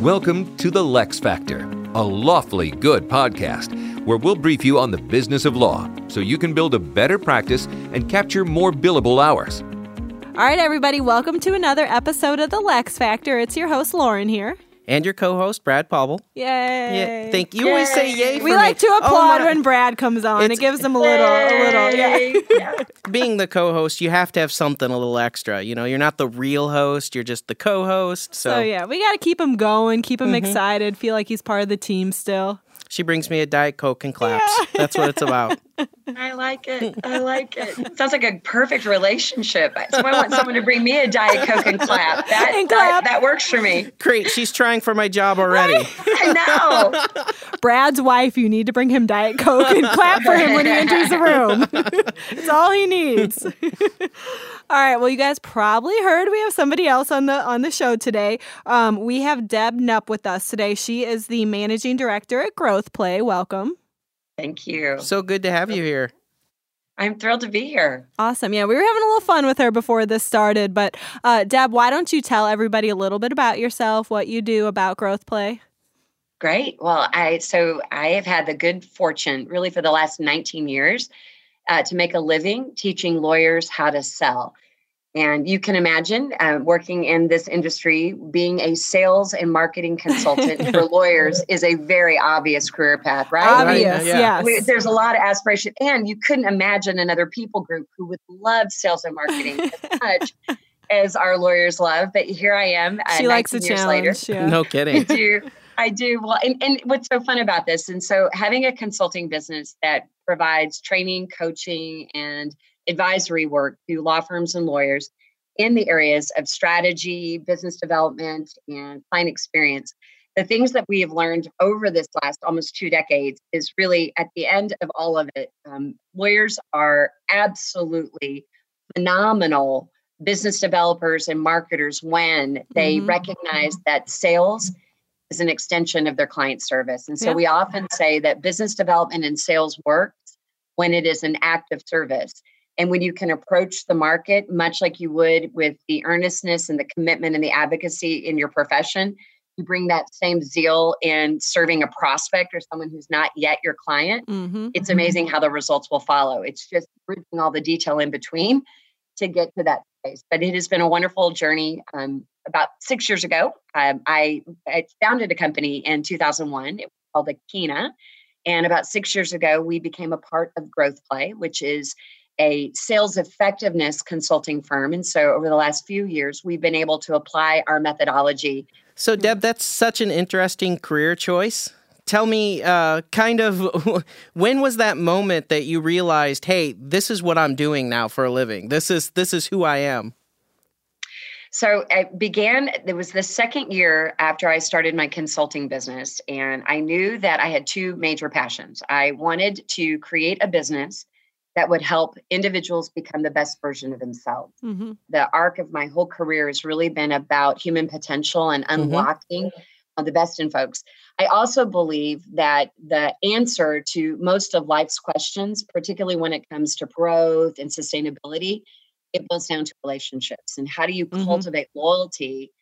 Welcome to the LeXFactor, a lawfully good podcast where we'll brief you on the business of law so you can build a better practice and capture more billable hours. All right, everybody, welcome to another episode of the LeXFactor. It's your host, Lauren, here. And your co-host Brad Paubel. Yay. Yeah, thank you. Always say yay. For we me. like to Oh applaud my- when Brad comes on. It gives him a little, a little, yeah. being the co-host, you have to have something a little extra. You know, you're not the real host; you're just the co-host. So, So, yeah, we got to keep him going, keep Mm-hmm. him excited, feel like he's part of the team still. She brings me a diet coke and claps. That's what it's about. I like it. I like it. Sounds like a perfect relationship. So I want someone to bring me a Diet Coke and clap. That, And that, clap. that works for me. Great, she's trying for my job already. I know. Brad's wife, you need to bring him Diet Coke and clap for him when he enters the room. it's all he needs. all right. Well, you guys probably heard we have somebody else on the on the show today. Um, we have Deb Knupp with us today. She is the managing director at GrowthPlay. Welcome. Thank you. so good to have you here. I'm thrilled to be here. Awesome. Yeah, we were having a little fun with her before this started. But uh, Deb, why don't you tell everybody a little bit about yourself, what you do about GrowthPlay? Great. Well, I so I have had the good fortune, really, for the last 19 years, uh, to make a living teaching lawyers how to sell. And you can imagine uh, working in this industry, being a sales and marketing consultant for lawyers is a very obvious career path, right? Obvious, yeah. yes. We- there's a lot of aspiration, and you couldn't imagine another people group who would love sales and marketing as much as our lawyers love. But here I am. Uh, she likes a 19 years later. challenge. Yeah. No I kidding. do. I do. Well, and, and what's so fun about this, and so having a consulting business that provides training, coaching, and advisory work to law firms and lawyers in the areas of strategy, business development, and client experience. The things that we have learned over this last almost two decades is really at the end of all of it, um, lawyers are absolutely phenomenal business developers and marketers when they Mhm. recognize that sales is an extension of their client service. And so Yeah. we often say that business development and sales works when it is an act of service. And when you can approach the market much like you would with the earnestness and the commitment and the advocacy in your profession, you bring that same zeal in serving a prospect or someone who's not yet your client. Mm-hmm. It's amazing how the results will follow. It's just bridging all the detail in between to get to that place. But it has been a wonderful journey. Um, about six years ago, um, I, I founded a company in 2001. It was called Akina. And about six years ago, we became a part of Growth Play, which is a sales effectiveness consulting firm. And so over the last few years, we've been able to apply our methodology. So, Deb, that's such an interesting career choice. Tell me, uh, kind of, when was that moment that you realized, hey, this is what I'm doing now for a living. This is this is who I am. So it began, it was the second year after I started my consulting business. And I knew that I had two major passions. I wanted to create a business that would help individuals become the best version of themselves. Mm-hmm. The arc of my whole career has really been about human potential and unlocking uh, the best in folks. I also believe that the answer to most of life's questions, particularly when it comes to growth and sustainability, it boils down to relationships and how do you Mhm. cultivate loyalty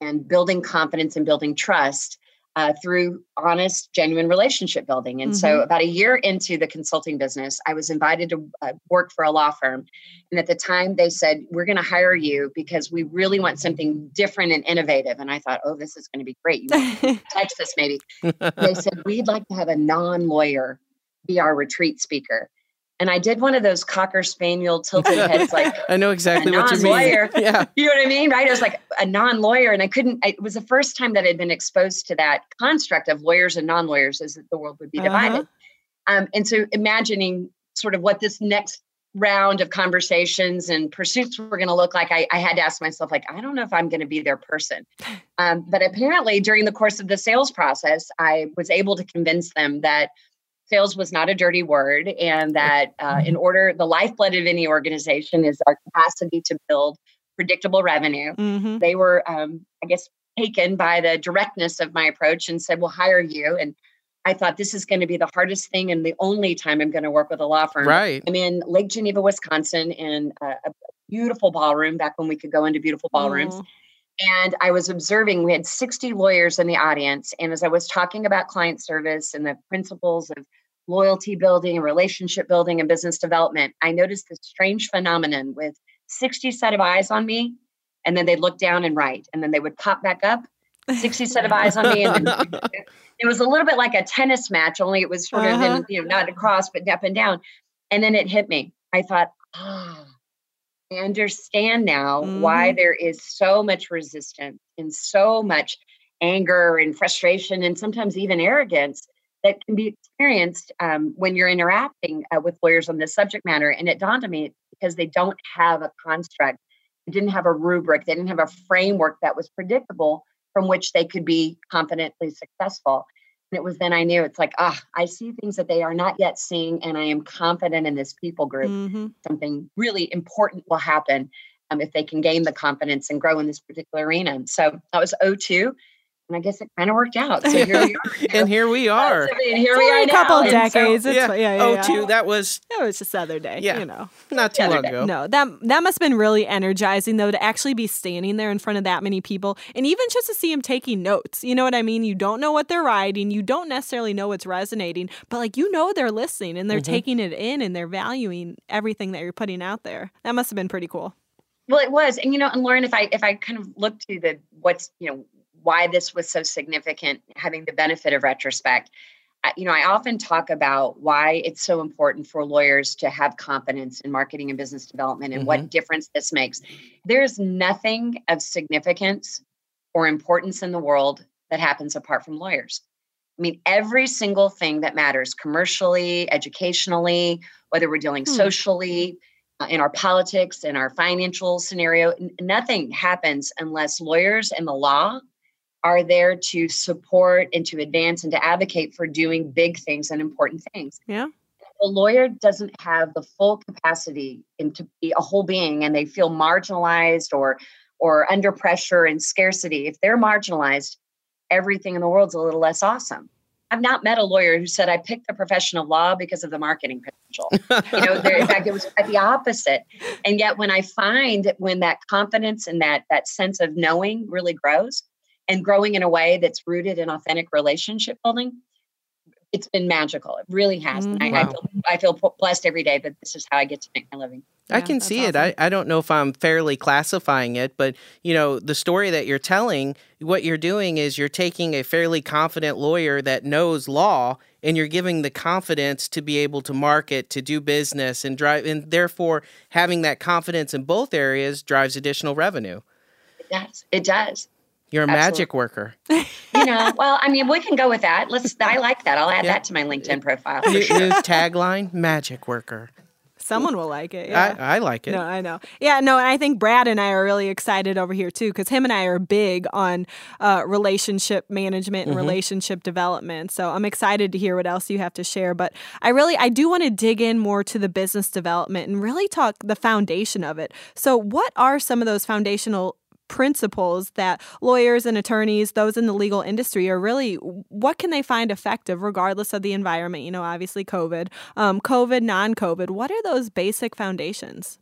and building confidence and building trust uh, through honest, genuine relationship building. And so, about a year into the consulting business, I was invited to uh, work for a law firm. And at the time, they said, We're going to hire you because we really want something different and innovative. And I thought, Oh, this is going to be great. You might text this maybe. they said, We'd like to have a non lawyer be our retreat speaker. And I did one of those cocker spaniel tilted heads, like, I know exactly what you mean. Yeah. you know what I mean? Right? I was like a non-lawyer, and I couldn't. I, it was the first time that I'd been exposed to that construct of lawyers and non-lawyers, as the world would be divided. Um, and so, imagining sort of what this next round of conversations and pursuits were going to look like, I, I had to ask myself, like, I don't know if I'm going to be their person. Um, but apparently, during the course of the sales process, I was able to convince them that sales was not a dirty word and that uh, in order the lifeblood of any organization is our capacity to build predictable revenue Mm-hmm. they were um, i guess taken by the directness of my approach and said we'll hire you and i thought this is going to be the hardest thing and the only time i'm going to work with a law firm Right. i'm in lake geneva wisconsin in a, a beautiful ballroom back when we could go into beautiful ballrooms And I was observing, we had 60 lawyers in the audience. And as I was talking about client service and the principles of loyalty building and relationship building and business development, I noticed this strange phenomenon with 60 set of eyes on me. And then they'd look down and write, and then they would pop back up 60 set of eyes on me. And it was a little bit like a tennis match, only it was sort uh-huh. of, in, you know, not across, but up and down. And then it hit me. I thought, ah, I understand now mm-hmm. why there is so much resistance and so much anger and frustration and sometimes even arrogance that can be experienced um, when you're interacting uh, with lawyers on this subject matter. And it dawned on me because they don't have a construct, they didn't have a rubric, they didn't have a framework that was predictable from which they could be confidently successful. And it was then I knew it's like, ah, I see things that they are not yet seeing, and I am confident in this people group. Mm-hmm. Something really important will happen um, if they can gain the confidence and grow in this particular arena. So that was 02 and I guess it kind of worked out. So here we are. and here we are. and here we are. A couple of decades. So, yeah. yeah, yeah, oh, yeah. two. That was. It was just the other day. Yeah. You know, not too long ago. No, that that must have been really energizing though to actually be standing there in front of that many people, and even just to see him taking notes. You know what I mean? You don't know what they're writing. You don't necessarily know what's resonating, but like you know they're listening and they're mm-hmm. taking it in and they're valuing everything that you're putting out there. That must have been pretty cool. Well, it was, and you know, and Lauren, if I if I kind of look to the what's you know why this was so significant, having the benefit of retrospect. You know, I often talk about why it's so important for lawyers to have confidence in marketing and business development and mm-hmm. what difference this makes. There's nothing of significance or importance in the world that happens apart from lawyers. I mean, every single thing that matters commercially, educationally, whether we're dealing hmm. socially, uh, in our politics, in our financial scenario, n- nothing happens unless lawyers and the law are there to support and to advance and to advocate for doing big things and important things. Yeah. The lawyer doesn't have the full capacity to be a whole being and they feel marginalized or or under pressure and scarcity. If they're marginalized, everything in the world's a little less awesome. I've not met a lawyer who said I picked the profession of law because of the marketing potential. you know, there, in fact, it was quite the opposite. And yet, when I find when that confidence and that that sense of knowing really grows, and growing in a way that's rooted in authentic relationship building it's been magical it really has mm-hmm. I, wow. I, feel, I feel blessed every day that this is how i get to make my living yeah, I can see awesome. it. I, I don't know if I'm fairly classifying it, but you know, the story that you're telling, what you're doing is you're taking a fairly confident lawyer that knows law and you're giving the confidence to be able to market, to do business and drive and therefore having that confidence in both areas drives additional revenue. It does. It does. You're a Absolutely. magic worker. you know, well, I mean, we can go with that. Let's. I like that. I'll add yeah. that to my LinkedIn profile. New, sure. new tagline: Magic worker. Someone will like it. Yeah. I, I, like it. No, I know. Yeah, no, and I think Brad and I are really excited over here too because him and I are big on uh, relationship management and mm-hmm. relationship development. So I'm excited to hear what else you have to share. But I really, I do want to dig in more to the business development and really talk the foundation of it. So, what are some of those foundational principles that lawyers and attorneys, those in the legal industry, are really what can they find effective regardless of the environment? You know, obviously COVID, um, COVID, non COVID. What are those basic foundations?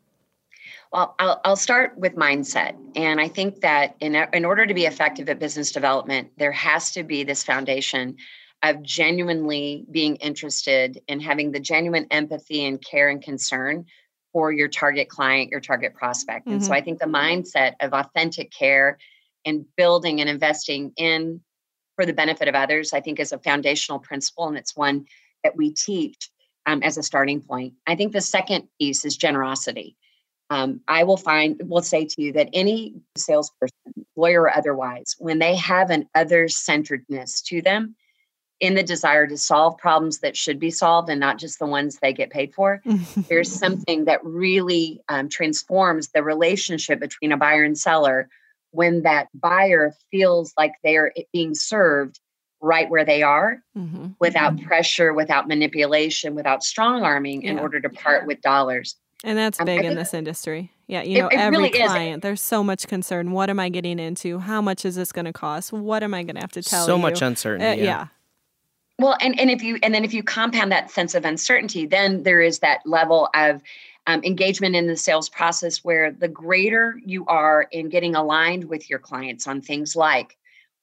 Well, I'll, I'll start with mindset. And I think that in, in order to be effective at business development, there has to be this foundation of genuinely being interested in having the genuine empathy and care and concern for your target client, your target prospect. And mm-hmm. so I think the mindset of authentic care and building and investing in for the benefit of others, I think is a foundational principle. And it's one that we teach um, as a starting point. I think the second piece is generosity. Um, I will find, will say to you that any salesperson, lawyer or otherwise, when they have an other centeredness to them, in the desire to solve problems that should be solved and not just the ones they get paid for. There's something that really um, transforms the relationship between a buyer and seller when that buyer feels like they're being served right where they are mm-hmm. without mm-hmm. pressure, without manipulation, without strong arming yeah. in order to part yeah. with dollars. And that's um, big in this industry. Yeah, you know, it, it every really client, is. there's so much concern. What am I getting into? How much is this going to cost? What am I going to have to tell so you? So much uncertainty. Uh, yeah. yeah. Well, and, and if you and then if you compound that sense of uncertainty, then there is that level of um, engagement in the sales process where the greater you are in getting aligned with your clients on things like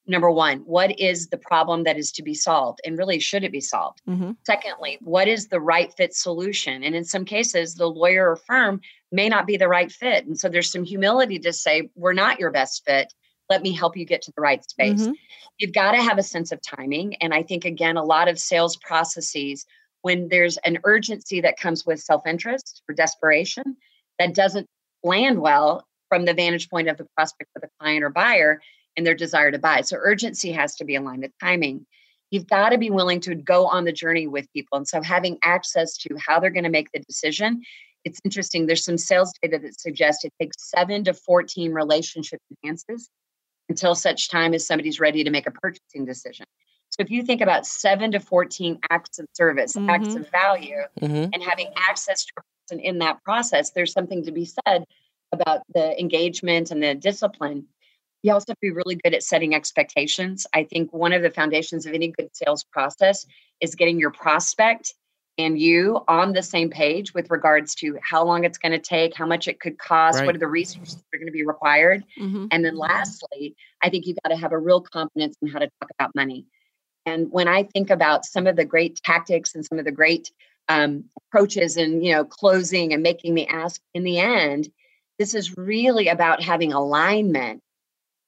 number one, what is the problem that is to be solved? And really, should it be solved? Mm-hmm. Secondly, what is the right fit solution? And in some cases, the lawyer or firm may not be the right fit. And so there's some humility to say, we're not your best fit. Let me help you get to the right space. Mm-hmm. You've got to have a sense of timing. And I think, again, a lot of sales processes when there's an urgency that comes with self interest or desperation that doesn't land well from the vantage point of the prospect or the client or buyer and their desire to buy. So urgency has to be aligned with timing. You've got to be willing to go on the journey with people. And so having access to how they're going to make the decision. It's interesting. There's some sales data that suggests it takes seven to 14 relationship advances until such time as somebody's ready to make a purchasing decision. So if you think about seven to 14 acts of service, mm-hmm. acts of value, mm-hmm. and having access to a person in that process, there's something to be said about the engagement and the discipline. You also have to be really good at setting expectations. I think one of the foundations of any good sales process is getting your prospect and you on the same page with regards to how long it's going to take, how much it could cost, right. what are the resources that are going to be required. Mm-hmm. And then lastly, I think you've got to have a real confidence in how to talk about money. And when I think about some of the great tactics and some of the great um, approaches and you know closing and making the ask in the end, this is really about having alignment.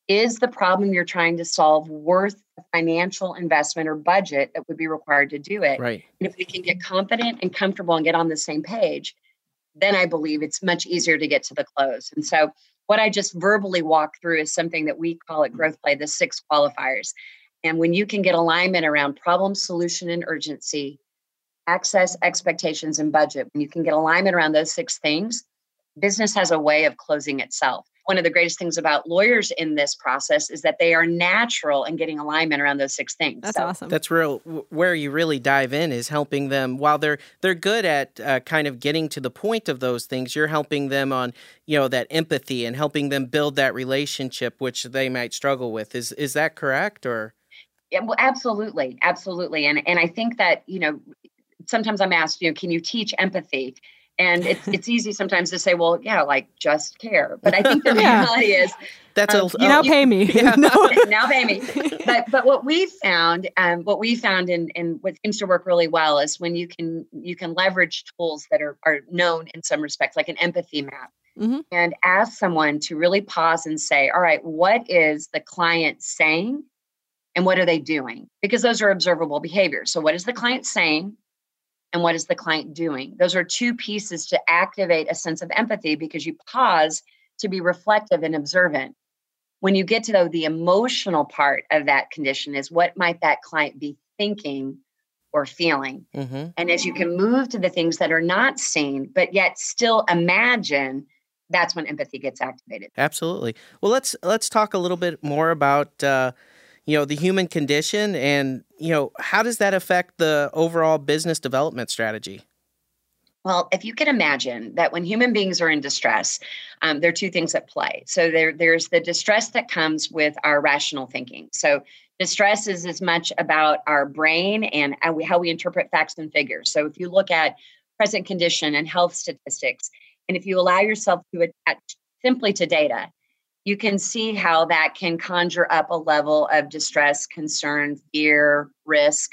Is the problem you're trying to solve worth the financial investment or budget that would be required to do it? Right. And if we can get confident and comfortable and get on the same page, then I believe it's much easier to get to the close. And so what I just verbally walk through is something that we call it GrowthPlay, the six qualifiers. And when you can get alignment around problem, solution, and urgency, access, expectations, and budget, when you can get alignment around those six things, business has a way of closing itself one of the greatest things about lawyers in this process is that they are natural in getting alignment around those six things. That's so. awesome. That's real. Where you really dive in is helping them. While they're they're good at uh, kind of getting to the point of those things, you're helping them on you know that empathy and helping them build that relationship, which they might struggle with. Is is that correct or? Yeah, well, absolutely, absolutely, and and I think that you know sometimes I'm asked, you know, can you teach empathy? And it's it's easy sometimes to say, well, yeah, like just care. But I think the yeah. reality is that's um, a, you now pay me. Yeah. now pay me. But but what we found, um, what we found and and what seems to work really well is when you can you can leverage tools that are are known in some respects, like an empathy map. Mm-hmm. And ask someone to really pause and say, all right, what is the client saying and what are they doing? Because those are observable behaviors. So, what is the client saying? And what is the client doing? Those are two pieces to activate a sense of empathy because you pause to be reflective and observant. When you get to though the emotional part of that condition is what might that client be thinking or feeling? Mm-hmm. And as you can move to the things that are not seen, but yet still imagine, that's when empathy gets activated. Absolutely. Well, let's let's talk a little bit more about uh, you know the human condition and you know how does that affect the overall business development strategy well, if you can imagine that when human beings are in distress, um, there are two things at play. So there, there's the distress that comes with our rational thinking. So distress is as much about our brain and how we interpret facts and figures. So if you look at present condition and health statistics, and if you allow yourself to attach simply to data, you can see how that can conjure up a level of distress, concern, fear, risk.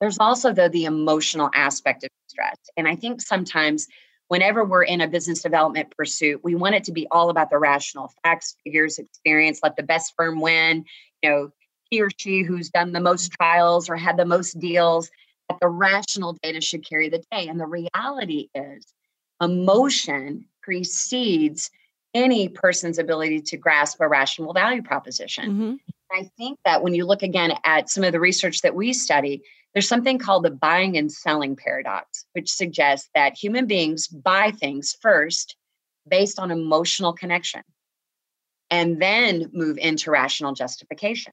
There's also, though, the emotional aspect of stress. And I think sometimes whenever we're in a business development pursuit, we want it to be all about the rational facts, figures, experience, let the best firm win. You know, he or she who's done the most trials or had the most deals, that the rational data should carry the day. And the reality is, emotion precedes any person's ability to grasp a rational value proposition. Mm-hmm. I think that when you look again at some of the research that we study, there's something called the buying and selling paradox, which suggests that human beings buy things first based on emotional connection and then move into rational justification.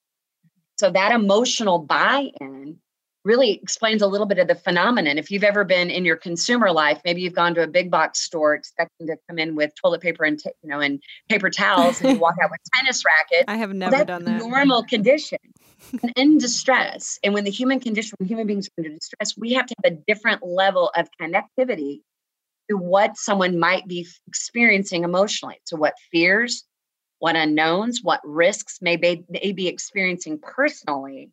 So that emotional buy in really explains a little bit of the phenomenon. If you've ever been in your consumer life, maybe you've gone to a big box store expecting to come in with toilet paper and t- you know and paper towels, and you walk out with tennis rackets. I have never well, done that. Normal condition. in distress, and when the human condition, when human beings are in distress, we have to have a different level of connectivity to what someone might be experiencing emotionally. So, what fears, what unknowns, what risks may be, they be experiencing personally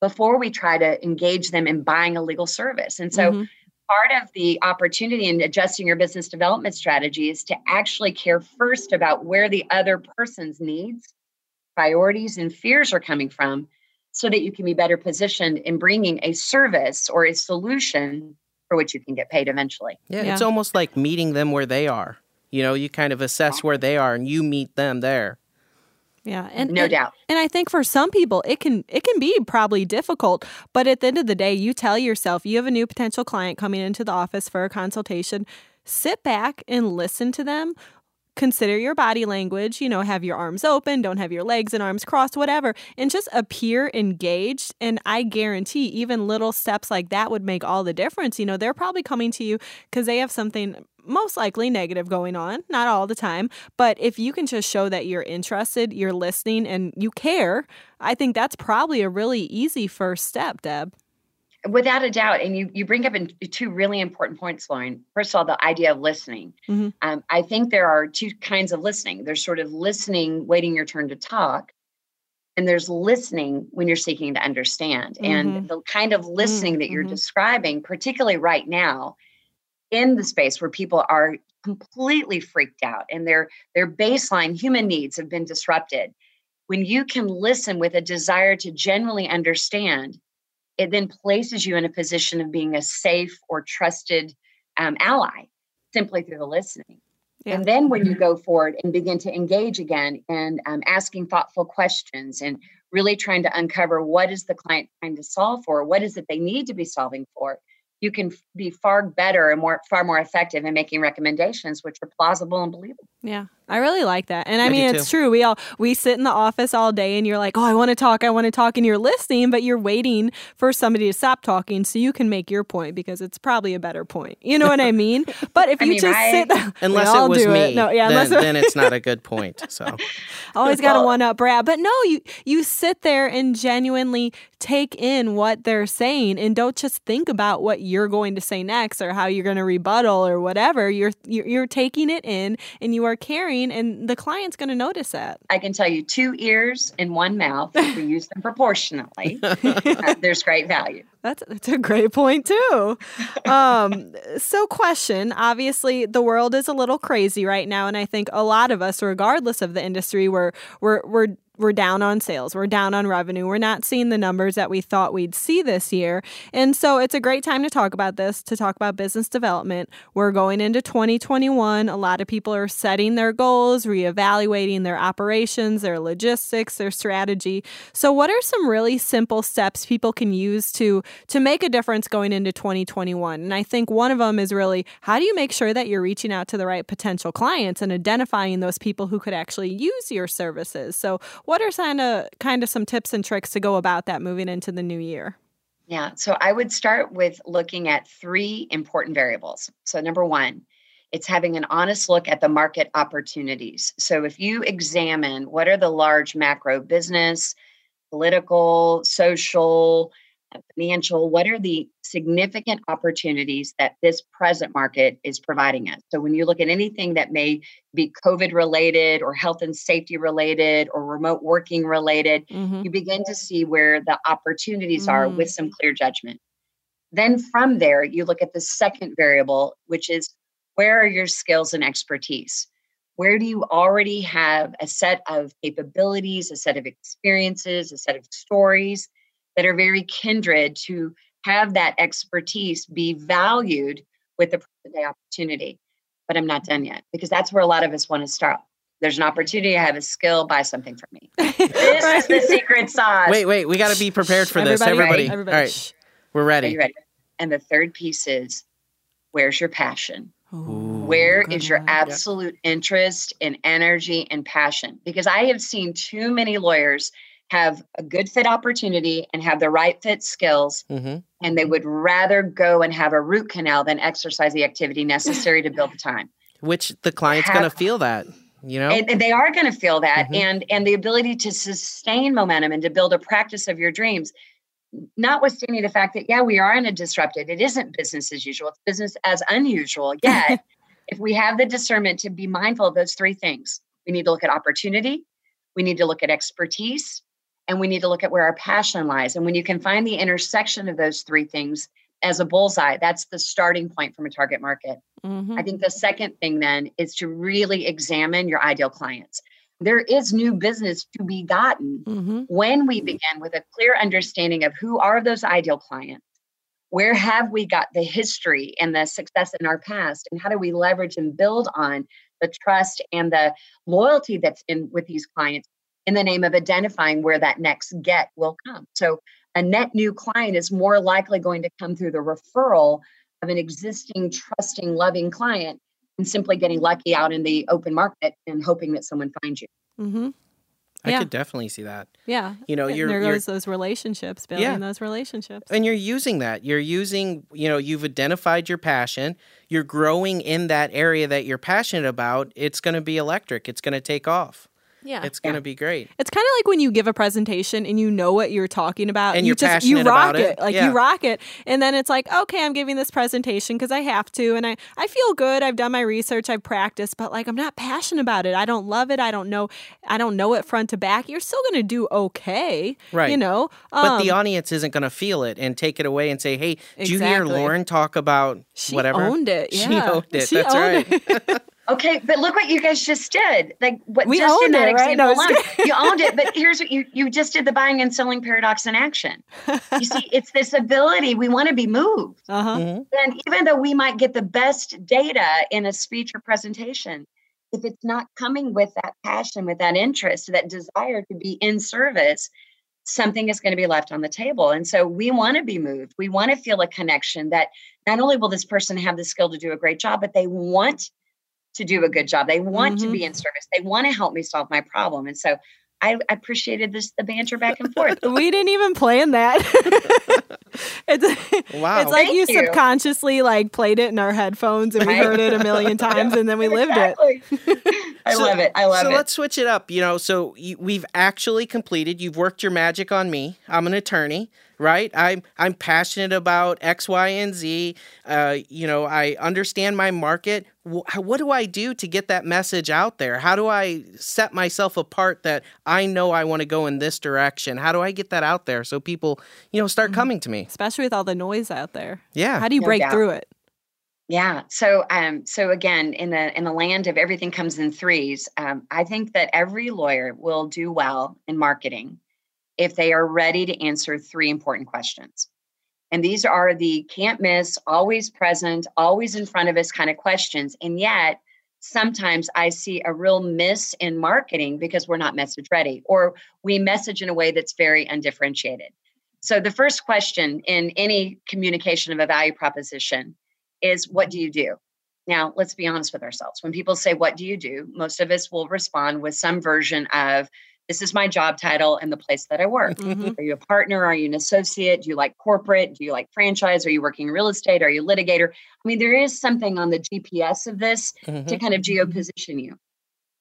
before we try to engage them in buying a legal service. And so, mm-hmm. part of the opportunity in adjusting your business development strategy is to actually care first about where the other person's needs, priorities, and fears are coming from so that you can be better positioned in bringing a service or a solution for which you can get paid eventually. Yeah, yeah, it's almost like meeting them where they are. You know, you kind of assess where they are and you meet them there. Yeah, and no and, doubt. And I think for some people it can it can be probably difficult, but at the end of the day, you tell yourself you have a new potential client coming into the office for a consultation. Sit back and listen to them consider your body language, you know, have your arms open, don't have your legs and arms crossed, whatever, and just appear engaged. And I guarantee even little steps like that would make all the difference. You know, they're probably coming to you because they have something most likely negative going on, not all the time. But if you can just show that you're interested, you're listening, and you care, I think that's probably a really easy first step, Deb. Without a doubt, and you you bring up two really important points, Lauren. First of all, the idea of listening. Mm-hmm. Um, I think there are two kinds of listening. There's sort of listening, waiting your turn to talk, and there's listening when you're seeking to understand. Mm-hmm. And the kind of listening mm-hmm. that you're mm-hmm. describing, particularly right now, in the space where people are completely freaked out and their their baseline human needs have been disrupted. When you can listen with a desire to genuinely understand it then places you in a position of being a safe or trusted um, ally simply through the listening. Yeah. And then when you mm-hmm. go forward and begin to engage again and um, asking thoughtful questions and really trying to uncover what is the client trying to solve for, what is it they need to be solving for, you can be far better and more far more effective in making recommendations which are plausible and believable. Yeah. I really like that. And I, I mean it's true. We all we sit in the office all day and you're like, "Oh, I want to talk. I want to talk." And you're listening, but you're waiting for somebody to stop talking so you can make your point because it's probably a better point. You know what I mean? But if you mean, just I, sit unless it was me, it. No, yeah, then, unless then it's not a good point. So always got to one up Brad. But no, you you sit there and genuinely take in what they're saying and don't just think about what you're going to say next or how you're going to rebuttal or whatever. You're you're, you're taking it in and you are caring and the client's going to notice that. I can tell you two ears and one mouth. we use them proportionally. uh, there's great value. That's that's a great point too. Um, so, question: Obviously, the world is a little crazy right now, and I think a lot of us, regardless of the industry, we're we're we're we're down on sales, we're down on revenue, we're not seeing the numbers that we thought we'd see this year. And so it's a great time to talk about this, to talk about business development. We're going into 2021. A lot of people are setting their goals, reevaluating their operations, their logistics, their strategy. So what are some really simple steps people can use to to make a difference going into 2021? And I think one of them is really how do you make sure that you're reaching out to the right potential clients and identifying those people who could actually use your services. So what are kind of kind of some tips and tricks to go about that moving into the new year? Yeah, so I would start with looking at three important variables. So number 1, it's having an honest look at the market opportunities. So if you examine what are the large macro business, political, social, financial, what are the significant opportunities that this present market is providing us? So, when you look at anything that may be COVID related or health and safety related or remote working related, mm-hmm. you begin to see where the opportunities mm. are with some clear judgment. Then, from there, you look at the second variable, which is where are your skills and expertise? Where do you already have a set of capabilities, a set of experiences, a set of stories that are very kindred to have that expertise be valued with the present day opportunity. But I'm not done yet because that's where a lot of us want to start. There's an opportunity. I have a skill. Buy something from me. this is the secret sauce. Wait, wait. We got to be prepared for this. Everybody, everybody. All right, we're ready. ready. And the third piece is, where's your passion? Ooh, Where is your absolute interest and energy and passion? Because I have seen too many lawyers have a good fit opportunity and have the right fit skills mm-hmm. and they would rather go and have a root canal than exercise the activity necessary to build the time which the client's going to feel that you know and, and they are going to feel that mm-hmm. and and the ability to sustain momentum and to build a practice of your dreams notwithstanding the fact that, yeah, we are in a disrupted, it isn't business as usual, it's business as unusual. Yet, if we have the discernment to be mindful of those three things, we need to look at opportunity, we need to look at expertise, and we need to look at where our passion lies. And when you can find the intersection of those three things as a bullseye, that's the starting point from a target market. Mm-hmm. I think the second thing then is to really examine your ideal clients. There is new business to be gotten mm-hmm. when we begin with a clear understanding of who are those ideal clients. Where have we got the history and the success in our past? And how do we leverage and build on the trust and the loyalty that's in with these clients in the name of identifying where that next get will come. So a net new client is more likely going to come through the referral of an existing trusting loving client and simply getting lucky out in the open market and hoping that someone finds you. Mm-hmm. I yeah. could definitely see that. Yeah. You know, you're there goes those relationships, building yeah. those relationships. And you're using that. You're using, you know, you've identified your passion. You're growing in that area that you're passionate about. It's going to be electric. It's going to take off. Yeah. It's going to yeah. be great. It's kind of like when you give a presentation and you know what you're talking about. And you are just, passionate you rock about it. it. Like yeah. you rock it. And then it's like, okay, I'm giving this presentation because I have to. And I, I feel good. I've done my research. I've practiced, but like I'm not passionate about it. I don't love it. I don't know. I don't know it front to back. You're still going to do okay. Right. You know? Um, but the um, audience isn't going to feel it and take it away and say, hey, did exactly. you hear Lauren talk about she whatever? owned it. Yeah. She owned it. She That's owned right. It. Okay, but look what you guys just did. Like what we just owned in that it, right? No, alone, you owned it. But here's what you you just did the buying and selling paradox in action. You see, it's this ability we want to be moved. Uh-huh. Mm-hmm. And even though we might get the best data in a speech or presentation, if it's not coming with that passion, with that interest, that desire to be in service, something is going to be left on the table. And so we want to be moved. We want to feel a connection that not only will this person have the skill to do a great job, but they want to do a good job. They want mm-hmm. to be in service. They want to help me solve my problem. And so I appreciated this the banter back and forth. we didn't even plan that. it's wow. It's like you, you, subconsciously like played it in our headphones and we heard it a million times and then we exactly. lived it. I so, love it. I love so it. So let's switch it up. You know, so you, we've actually completed. You've worked your magic on me. I'm an attorney right? I'm I'm passionate about X, Y, and Z. Uh, you know, I understand my market. What do I do to get that message out there? How do I set myself apart that I know I want to go in this direction? How do I get that out there so people, you know, start mm-hmm. coming to me? Especially with all the noise out there. Yeah. How do you break no through it? Yeah. So, um, so again, in the in the land of everything comes in threes, um, I think that every lawyer will do well in marketing if they are ready to answer three important questions. And these are the can't miss, always present, always in front of us kind of questions. And yet, sometimes I see a real miss in marketing because we're not message ready or we message in a way that's very undifferentiated. So, the first question in any communication of a value proposition is what do you do? Now, let's be honest with ourselves. When people say, What do you do? most of us will respond with some version of, this is my job title and the place that I work. Mm-hmm. Are you a partner? Are you an associate? Do you like corporate? Do you like franchise? Are you working real estate? Are you a litigator? I mean, there is something on the GPS of this mm-hmm. to kind of geo position you.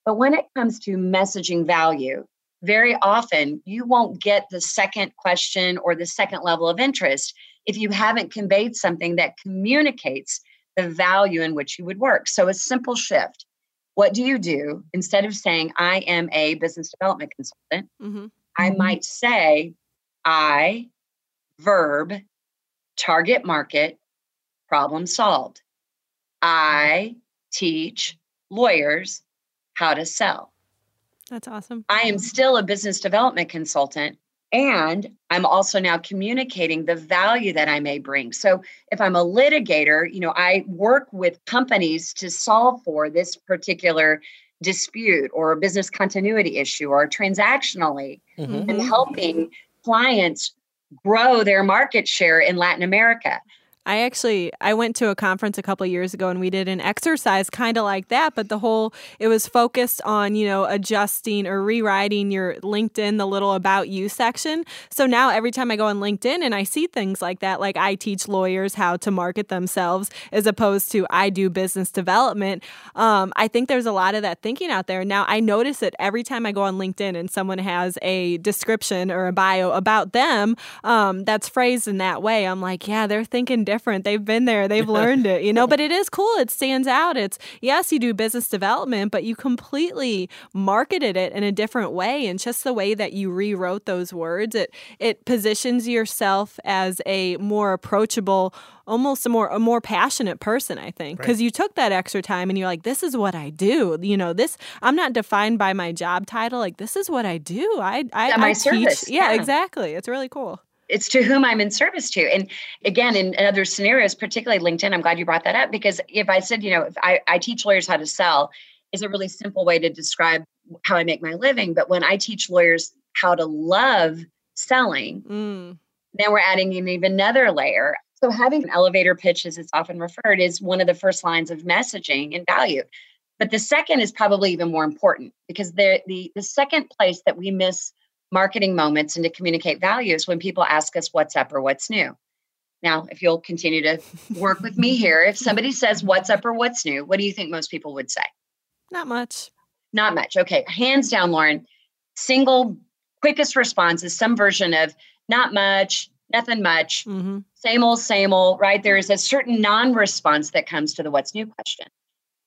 But when it comes to messaging value, very often you won't get the second question or the second level of interest if you haven't conveyed something that communicates the value in which you would work. So, a simple shift what do you do instead of saying i am a business development consultant mm-hmm. i mm-hmm. might say i verb target market problem solved i teach lawyers how to sell that's awesome i am still a business development consultant and I'm also now communicating the value that I may bring. So if I'm a litigator, you know, I work with companies to solve for this particular dispute or a business continuity issue or transactionally mm-hmm. and helping clients grow their market share in Latin America. I actually I went to a conference a couple years ago and we did an exercise kind of like that, but the whole it was focused on, you know, adjusting or rewriting your LinkedIn the little about you section. So now every time I go on LinkedIn and I see things like that, like I teach lawyers how to market themselves as opposed to I do business development, um, I think there's a lot of that thinking out there. Now I notice it every time I go on LinkedIn and someone has a description or a bio about them um, that's phrased in that way. I'm like, yeah, they're thinking different different. They've been there, they've learned it, you know, but it is cool. It stands out. It's, yes, you do business development, but you completely marketed it in a different way. And just the way that you rewrote those words, it, it positions yourself as a more approachable, almost a more a more passionate person i think because right. you took that extra time and you're like this is what i do you know this i'm not defined by my job title like this is what i do i i, yeah, my I service. teach yeah, yeah exactly it's really cool it's to whom I'm in service to. And again, in, other scenarios, particularly LinkedIn, I'm glad you brought that up because if I said, you know, if I, I teach lawyers how to sell, is a really simple way to describe how I make my living. But when I teach lawyers how to love selling, mm. then we're adding in even another layer. So having an elevator pitch, as it's often referred, is one of the first lines of messaging and value. But the second is probably even more important because the the the second place that we miss marketing moments and to communicate values when people ask us what's up or what's new. Now, if you'll continue to work with me here, if somebody says what's up or what's new, what do you think most people would say? Not much. Not much. Okay. Hands down, Lauren, single quickest response is some version of not much, nothing much, mm-hmm. same old, same old, right? There is a certain non response that comes to the what's new question.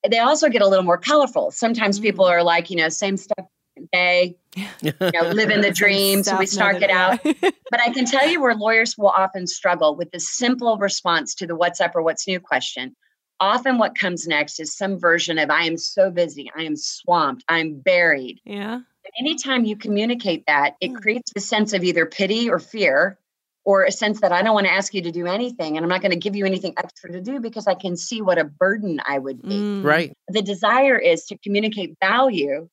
They also get a little more colorful. Sometimes mm-hmm. people are like, you know, same stuff day, you know, living the dream. so we snark it out. but I can tell you where lawyers will often struggle with the simple response to the what's up or what's new question. Often what comes next is some version of I am so busy, I am swamped, I'm buried. Yeah. anytime you communicate that, it mm. creates a sense of either pity or fear or a sense that I don't want to ask you to do anything and I'm not going to give you anything extra to do because I can see what a burden I would be. Mm. Right. The desire is to communicate value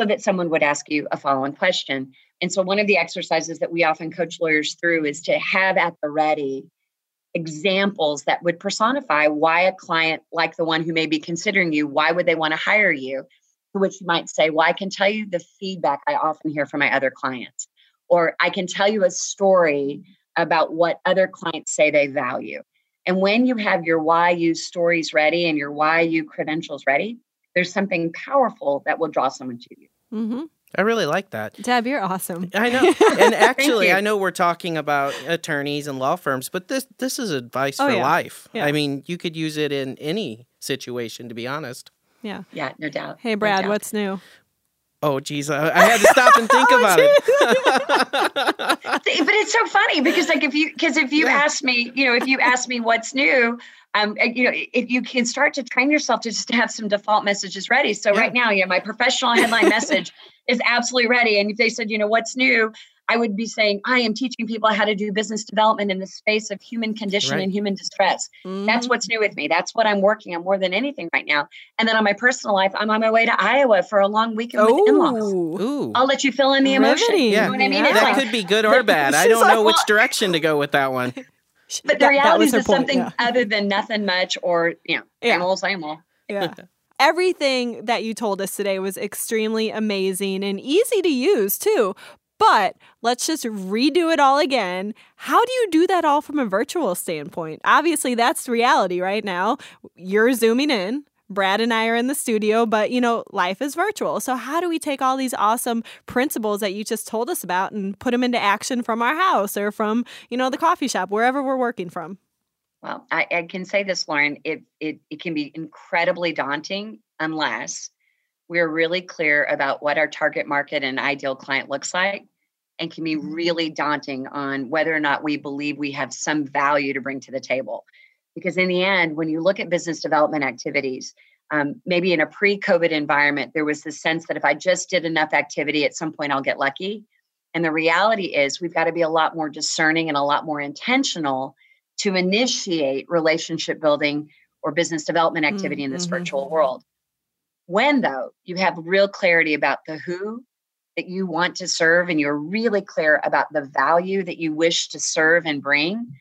so that someone would ask you a follow-on question. And so one of the exercises that we often coach lawyers through is to have at the ready examples that would personify why a client like the one who may be considering you, why would they want to hire you? To which you might say, Well, I can tell you the feedback I often hear from my other clients, or I can tell you a story about what other clients say they value. And when you have your why you stories ready and your why you credentials ready, there's something powerful that will draw someone to you. Mm-hmm. I really like that. Deb, you're awesome. I know. And actually, I know we're talking about attorneys and law firms, but this this is advice oh, for yeah. life. Yeah. I mean, you could use it in any situation, to be honest. Yeah. Yeah, no doubt. Hey, Brad, no what's new? Oh, geez, I, I had to stop and think oh, about it. but it's so funny because, like, if you because if you yeah. ask me, you know, if you ask me what's new, um, you know, if you can start to train yourself to just have some default messages ready. So yeah. right now, you know, my professional headline message is absolutely ready. And if they said, you know, what's new, I would be saying, I am teaching people how to do business development in the space of human condition right. and human distress. Mm-hmm. That's what's new with me. That's what I'm working on more than anything right now. And then on my personal life, I'm on my way to Iowa for a long weekend with in-laws. I'll let you fill in the emotion. Yeah. You know what I mean? Yeah. That like, could be good or bad. I don't know which direction to go with that one. But the that, reality that is something yeah. other than nothing much or, you know, yeah. same old, same old. Yeah. Everything that you told us today was extremely amazing and easy to use too. But let's just redo it all again. How do you do that all from a virtual standpoint? Obviously, that's reality right now. You're zooming in, Brad and I are in the studio, but you know, life is virtual. So, how do we take all these awesome principles that you just told us about and put them into action from our house or from, you know, the coffee shop, wherever we're working from? Well, I, I can say this, Lauren, it, it, it can be incredibly daunting unless we're really clear about what our target market and ideal client looks like and can be mm-hmm. really daunting on whether or not we believe we have some value to bring to the table. Because in the end, when you look at business development activities, um, maybe in a pre COVID environment, there was this sense that if I just did enough activity, at some point I'll get lucky. And the reality is, we've got to be a lot more discerning and a lot more intentional to initiate relationship building or business development activity mm-hmm. in this mm-hmm. virtual world. When, though, you have real clarity about the who that you want to serve and you're really clear about the value that you wish to serve and bring,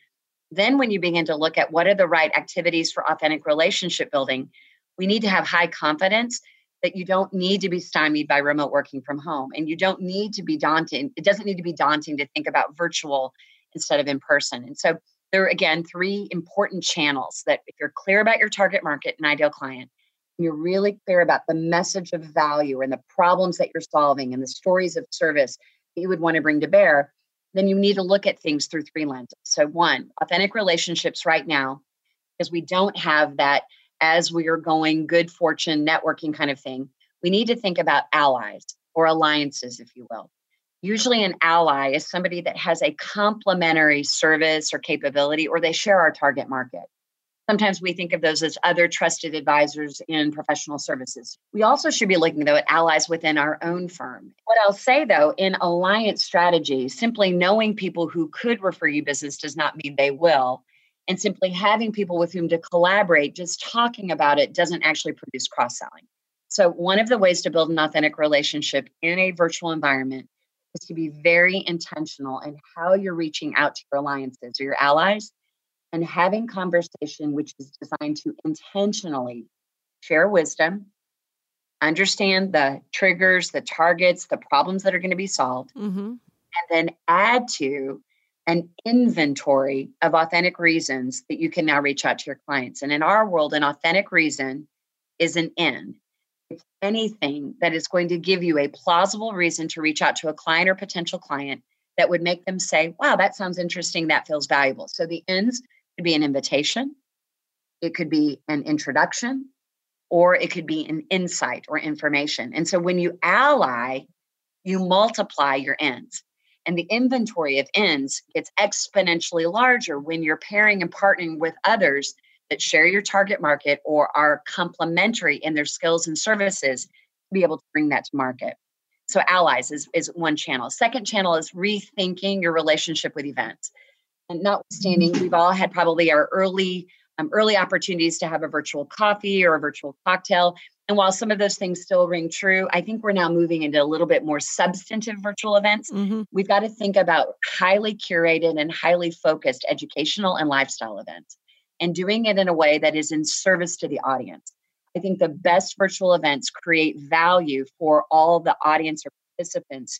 Then, when you begin to look at what are the right activities for authentic relationship building, we need to have high confidence that you don't need to be stymied by remote working from home and you don't need to be daunting. It doesn't need to be daunting to think about virtual instead of in person. And so, there are again three important channels that if you're clear about your target market and ideal client, and you're really clear about the message of value and the problems that you're solving and the stories of service that you would want to bring to bear, then you need to look at things through three lenses. So, one, authentic relationships right now, because we don't have that as we are going good fortune networking kind of thing. We need to think about allies or alliances, if you will. Usually, an ally is somebody that has a complementary service or capability, or they share our target market. Sometimes we think of those as other trusted advisors in professional services. We also should be looking, though, at allies within our own firm. What I'll say, though, in alliance strategy, simply knowing people who could refer you business does not mean they will. And simply having people with whom to collaborate, just talking about it doesn't actually produce cross selling. So, one of the ways to build an authentic relationship in a virtual environment is to be very intentional in how you're reaching out to your alliances or your allies and having conversation which is designed to intentionally share wisdom understand the triggers the targets the problems that are going to be solved mm-hmm. and then add to an inventory of authentic reasons that you can now reach out to your clients. And in our world an authentic reason is an end. It's anything that is going to give you a plausible reason to reach out to a client or potential client that would make them say wow that sounds interesting. That feels valuable. So the ends could be an invitation, it could be an introduction, or it could be an insight or information. And so when you ally, you multiply your ends. And the inventory of ends gets exponentially larger when you're pairing and partnering with others that share your target market or are complementary in their skills and services to be able to bring that to market. So, allies is, is one channel. Second channel is rethinking your relationship with events. And notwithstanding, we've all had probably our early um, early opportunities to have a virtual coffee or a virtual cocktail. And while some of those things still ring true, I think we're now moving into a little bit more substantive virtual events. Mm-hmm. We've got to think about highly curated and highly focused educational and lifestyle events and doing it in a way that is in service to the audience. I think the best virtual events create value for all the audience or participants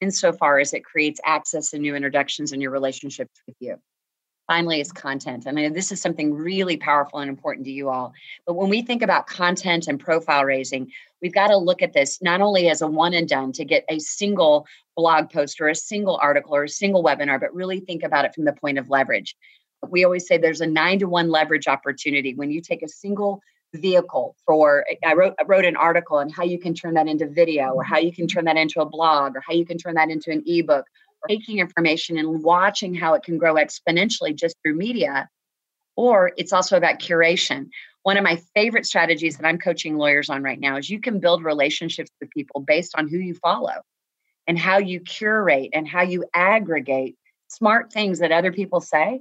insofar as it creates access and new introductions in your relationships with you. Finally, is content. I mean, this is something really powerful and important to you all. But when we think about content and profile raising, we've got to look at this not only as a one and done to get a single blog post or a single article or a single webinar, but really think about it from the point of leverage. We always say there's a nine to one leverage opportunity when you take a single vehicle for I wrote I wrote an article on how you can turn that into video or mm-hmm. how you can turn that into a blog or how you can turn that into an ebook. Or taking information and watching how it can grow exponentially just through media or it's also about curation. One of my favorite strategies that I'm coaching lawyers on right now is you can build relationships with people based on who you follow and how you curate and how you aggregate smart things that other people say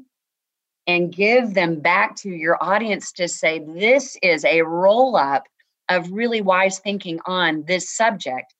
and give them back to your audience to say, this is a roll up of really wise thinking on this subject.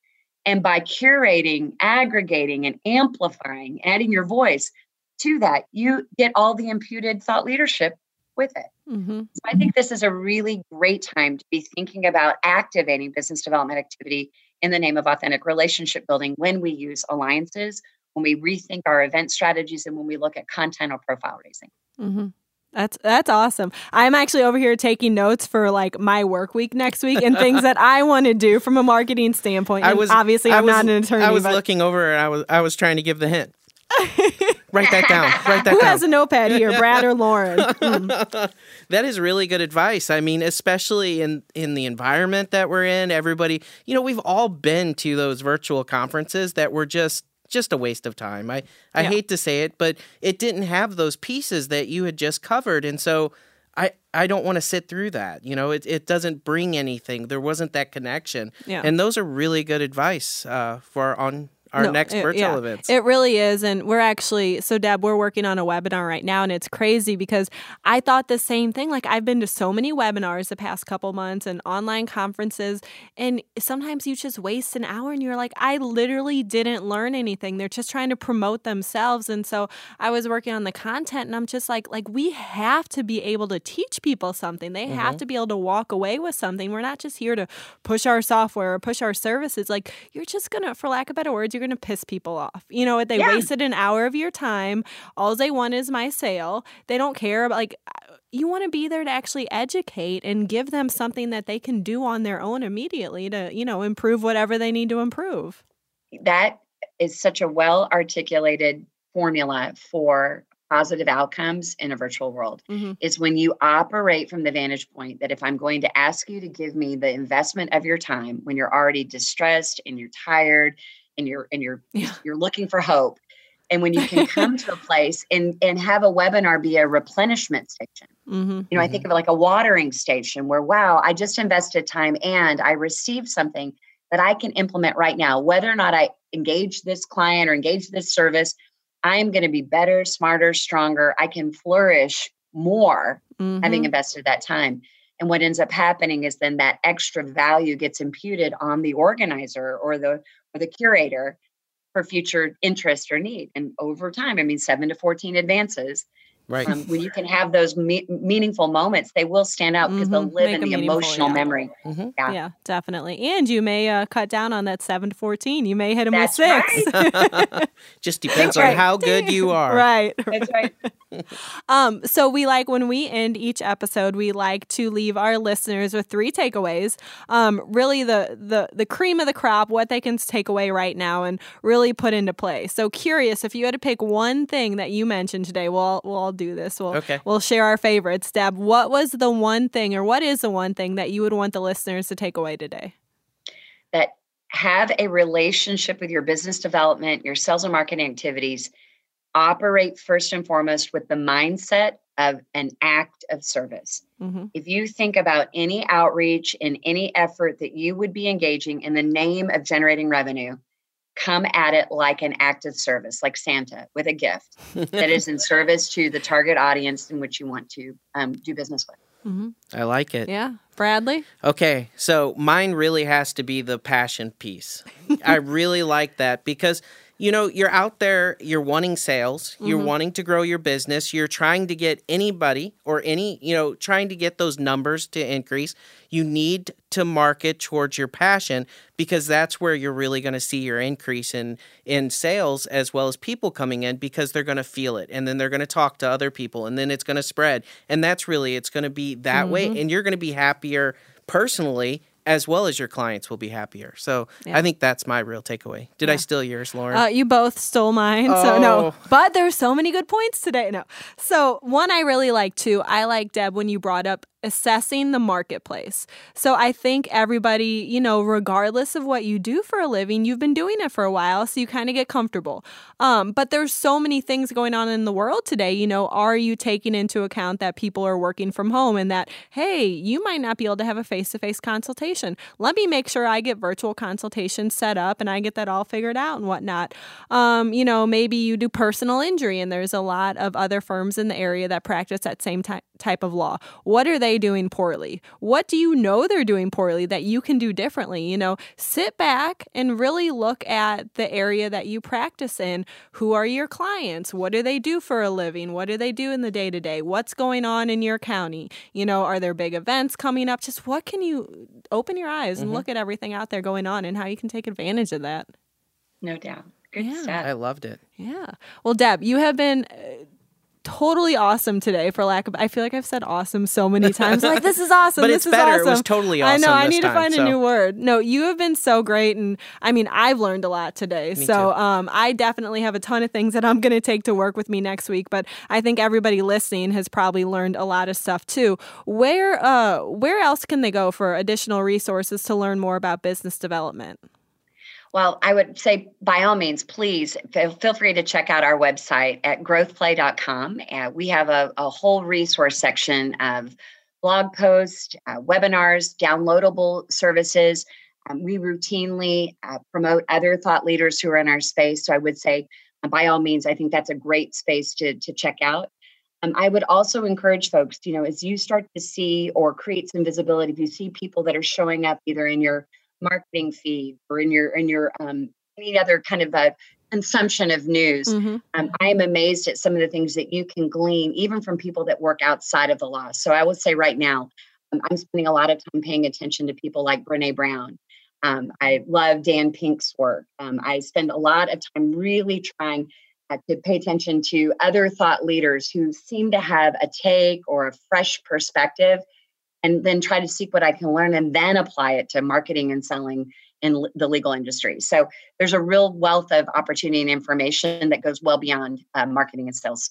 And by curating, aggregating, and amplifying, adding your voice to that, you get all the imputed thought leadership with it. Mm-hmm. So I think this is a really great time to be thinking about activating business development activity in the name of authentic relationship building when we use alliances, when we rethink our event strategies, and when we look at content or profile raising. Mm-hmm. That's that's awesome. I'm actually over here taking notes for like my work week next week and things that I want to do from a marketing standpoint. And I was obviously I'm was, not an attorney. I was but... looking over and I was I was trying to give the hint. Write that down. Write that Who down. has a notepad here, Brad or Lauren? Mm. that is really good advice. I mean, especially in in the environment that we're in, everybody, you know, we've all been to those virtual conferences that were just just a waste of time. I, I yeah. hate to say it, but it didn't have those pieces that you had just covered. And so I, I don't want to sit through that. You know, it, it doesn't bring anything. There wasn't that connection. Yeah. And those are really good advice uh, for on our No, next virtual yeah. events. It really is. And we're actually, so Deb, we're working on a webinar right now, and it's crazy because I thought the same thing. Like, I've been to so many webinars the past couple months and online conferences, and sometimes you just waste an hour and you're like, I literally didn't learn anything. They're just trying to promote themselves. And so I was working on the content, and I'm just like, like, we have to be able to teach people something. They have mm-hmm. to be able to walk away with something. We're not just here to push our software or push our services. Like, you're just gonna, for lack of better words, you're gonna piss people off. You know what? They Yeah. wasted an hour of your time. All they want is my sale. They don't care about like you want to be there to actually educate and give them something that they can do on their own immediately to, you know, improve whatever they need to improve. that is such a well articulated formula for positive outcomes in a virtual world Mhm. is when you operate from the vantage point that if I'm going to ask you to give me the investment of your time when you're already distressed and you're tired and you're and you're Yeah. you're looking for hope and when you can come to a place and and have a webinar be a replenishment station Mm-hmm. you know i think of it like a watering station where wow i just invested time and i received something that i can implement right now whether or not i engage this client or engage this service i am going to be better smarter stronger i can flourish more Mm-hmm. having invested that time and what ends up happening is then that extra value gets imputed on the organizer or the or the curator for future interest or need. And over time i mean 7 to 14 advances right. um, when you can have those me- meaningful moments, they will stand out because they'll Mhm. live Make in the meaningful, emotional yeah. memory. Mhm. Yeah. Yeah, definitely. And you may uh, cut down on that seven to fourteen. You may hit them That's with six. Just depends Right. on how good you are. right. That's right. Um, so we like when we end each episode, we like to leave our listeners with three takeaways. Um, really the the the cream of the crop, what they can take away right now and really put into play. So curious, if you had to pick one thing that you mentioned today, we'll, we'll all do this. We'll Okay. we'll share our favorites. Deb, what was the one thing, or what is the one thing that you would want the listeners to take away today? that have a relationship with your business development, your sales and marketing activities. Operate first and foremost with the mindset of an act of service. Mm-hmm. If you think about any outreach and any effort that you would be engaging in the name of generating revenue, come at it like an act of service, like Santa with a gift that is in service to the target audience in which you want to um, do business with. Mm-hmm. I like it. Yeah, Bradley. Okay, so mine really has to be the passion piece. I really like that because you know, you're out there, you're wanting sales, you're mm-hmm. wanting to grow your business, you're trying to get anybody or any, you know, trying to get those numbers to increase. You need to market towards your passion because that's where you're really going to see your increase in in sales as well as people coming in because they're going to feel it and then they're going to talk to other people and then it's going to spread. And that's really it's going to be that way mm-hmm. and you're going to be happier personally as well as your clients will be happier. So Yeah. I think that's my real takeaway. Did I steal yours, Lauren? Uh, you both stole mine, so no. Oh. But there's so many good points today. No. So one I really like too. I like Deb when you brought up assessing the marketplace. So I think everybody, you know, regardless of what you do for a living, you've been doing it for a while, so you kind of get comfortable. Um, but there's so many things going on in the world today. You know, are you taking into account that people are working from home and that hey, you might not be able to have a face-to-face consultation? Let me make sure I get virtual consultations set up and I get that all figured out and whatnot. Um, you know, maybe you do personal injury, and there's a lot of other firms in the area that practice that same ty- type of law. What are they doing poorly? What do you know they're doing poorly that you can do differently? You know, sit back and really look at the area that you practice in. Who are your clients? What do they do for a living? What do they do in the day to day? What's going on in your county? You know, are there big events coming up? Just what can you open your eyes and look at everything out there going on and how you can take advantage of that? No doubt. Good Yeah. stuff. I loved it. Yeah. Well, Deb, you have been uh, totally awesome today. For lack of, I feel like I've said awesome so many times. like this is awesome. But this it's is better. It Awesome. was totally awesome. I know. I need to find so. a new word. No, you have been so great, and I mean, I've learned a lot today. so, too. um, I definitely have a ton of things that I'm going to take to work with me next week. But I think everybody listening has probably learned a lot of stuff too. Where, uh, where else can they go for additional resources to learn more about business development? Well, I would say by all means, please feel free to check out our website at growthplay.com. Uh, we have a, a whole resource section of blog posts, uh, webinars, downloadable services. Um, we routinely uh, promote other thought leaders who are in our space. So I would say, uh, by all means, I think that's a great space to, to check out. Um, I would also encourage folks, you know, as you start to see or create some visibility, if you see people that are showing up either in your marketing feed or in your in your um, any other kind of a consumption of news, mm-hmm. um, I am amazed at some of the things that you can glean, even from people that work outside of the law. So I would say right now, um, I'm spending a lot of time paying attention to people like Brene Brown. Um, I love Dan Pink's work. Um, I spend a lot of time really trying uh, to pay attention to other thought leaders who seem to have a take or a fresh perspective and then try to seek what I can learn and then apply it to marketing and selling in the legal industry. So there's a real wealth of opportunity and information that goes well beyond uh, marketing and sales.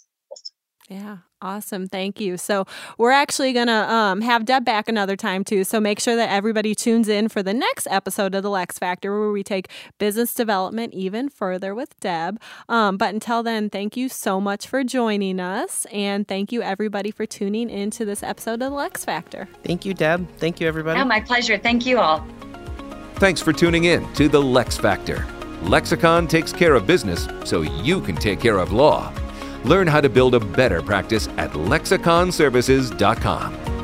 Yeah, awesome. Thank you. So, we're actually going to um, have Deb back another time too. So, make sure that everybody tunes in for the next episode of The LeXFactor where we take business development even further with Deb. Um, but until then, thank you so much for joining us. And thank you, everybody, for tuning into this episode of The LeXFactor. Thank you, Deb. Thank you, everybody. Oh, my pleasure. Thank you all. Thanks for tuning in to The LeXFactor. Lexicon takes care of business so you can take care of law. Learn how to build a better practice at lexiconservices.com.